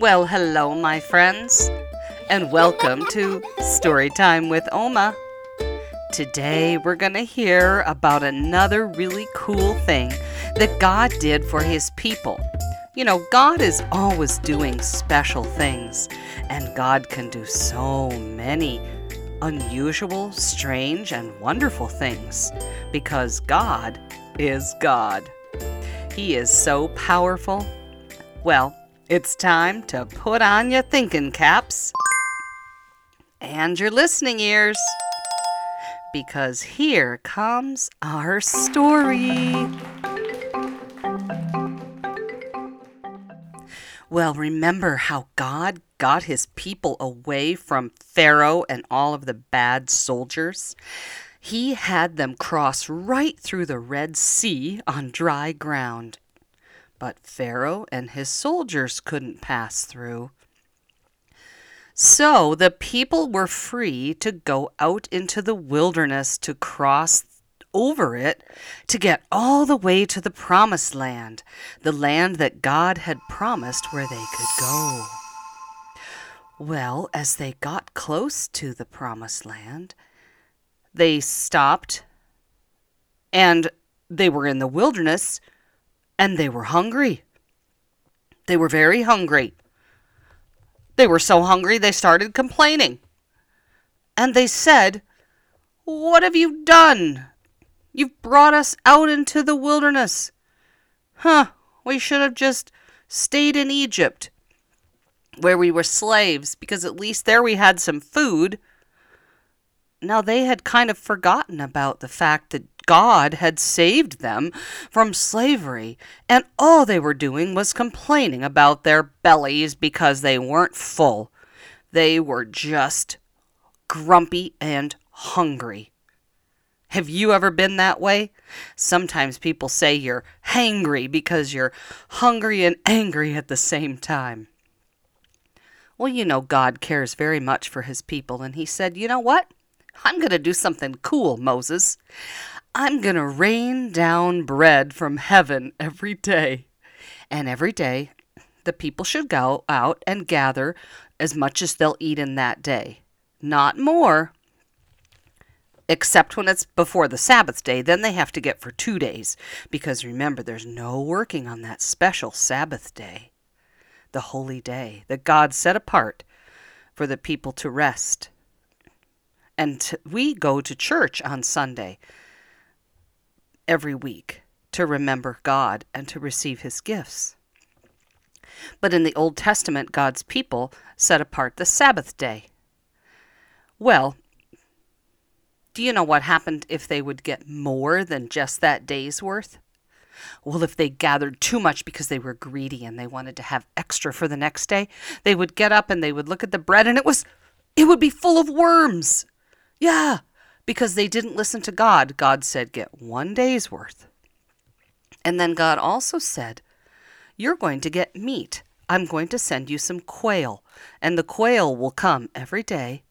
Well, hello, my friends, and welcome to Storytime with Oma. Today, we're going to hear about another really cool thing that God did for His people. You know, God is always doing special things, and God can do so many unusual, strange, and wonderful things because God is God. He is so powerful. Well, it's time to put on your thinking caps and your listening ears because here comes our story. Well, remember how God got his people away from Pharaoh and all of the bad soldiers? He had them cross right through the Red Sea on dry ground. But Pharaoh and his soldiers couldn't pass through. So the people were free to go out into the wilderness to cross over it to get all the way to the promised land, the land that God had promised where they could go. Well, as they got close to the promised land, they stopped and they were in the wilderness and they were hungry. They were very hungry. They were so hungry they started complaining. And they said, What have you done? You've brought us out into the wilderness. Huh, we should have just stayed in Egypt, where we were slaves, because at least there we had some food. Now they had kind of forgotten about the fact that God had saved them from slavery, and all they were doing was complaining about their bellies because they weren't full. They were just grumpy and hungry. Have you ever been that way? Sometimes people say you're hangry because you're hungry and angry at the same time. Well, you know, God cares very much for his people, and he said, You know what? I'm going to do something cool, Moses. I'm going to rain down bread from heaven every day. And every day, the people should go out and gather as much as they'll eat in that day. Not more, except when it's before the Sabbath day. Then they have to get for two days. Because remember, there's no working on that special Sabbath day, the holy day that God set apart for the people to rest. And we go to church on Sunday every week to remember God and to receive his gifts. But in the Old Testament, God's people set apart the Sabbath day. Well, do you know what happened if they would get more than just that day's worth? Well, if they gathered too much because they were greedy and they wanted to have extra for the next day, they would get up and they would look at the bread and it was it would be full of worms. Yeah, because they didn't listen to God. God said, Get one day's worth. And then God also said, You're going to get meat. I'm going to send you some quail, and the quail will come every day,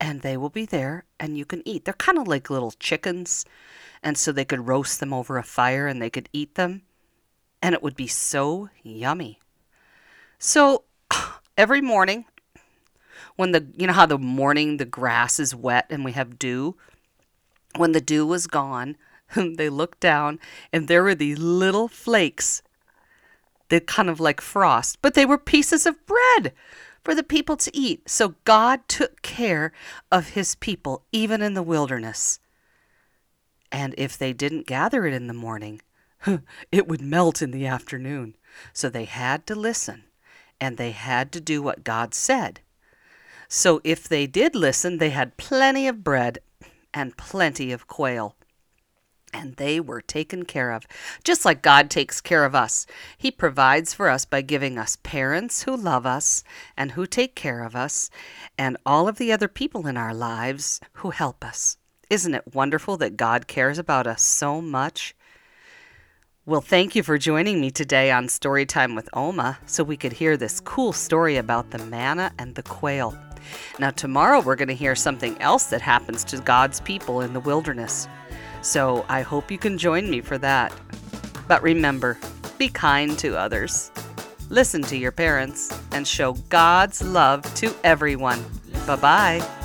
and they will be there, and you can eat. They're kind of like little chickens, and so they could roast them over a fire and they could eat them, and it would be so yummy. So every morning when the you know how the morning the grass is wet and we have dew? When the dew was gone they looked down and there were these little flakes that kind of like frost but they were pieces of bread for the people to eat. So god took care of his people even in the wilderness. And if they didn't gather it in the morning it would melt in the afternoon. So they had to listen and they had to do what god said so if they did listen, they had plenty of bread and plenty of quail. And they were taken care of, just like God takes care of us. He provides for us by giving us parents who love us and who take care of us, and all of the other people in our lives who help us. Isn't it wonderful that God cares about us so much? Well, thank you for joining me today on Storytime with Oma so we could hear this cool story about the manna and the quail. Now, tomorrow we're going to hear something else that happens to God's people in the wilderness. So I hope you can join me for that. But remember, be kind to others. Listen to your parents and show God's love to everyone. Bye bye.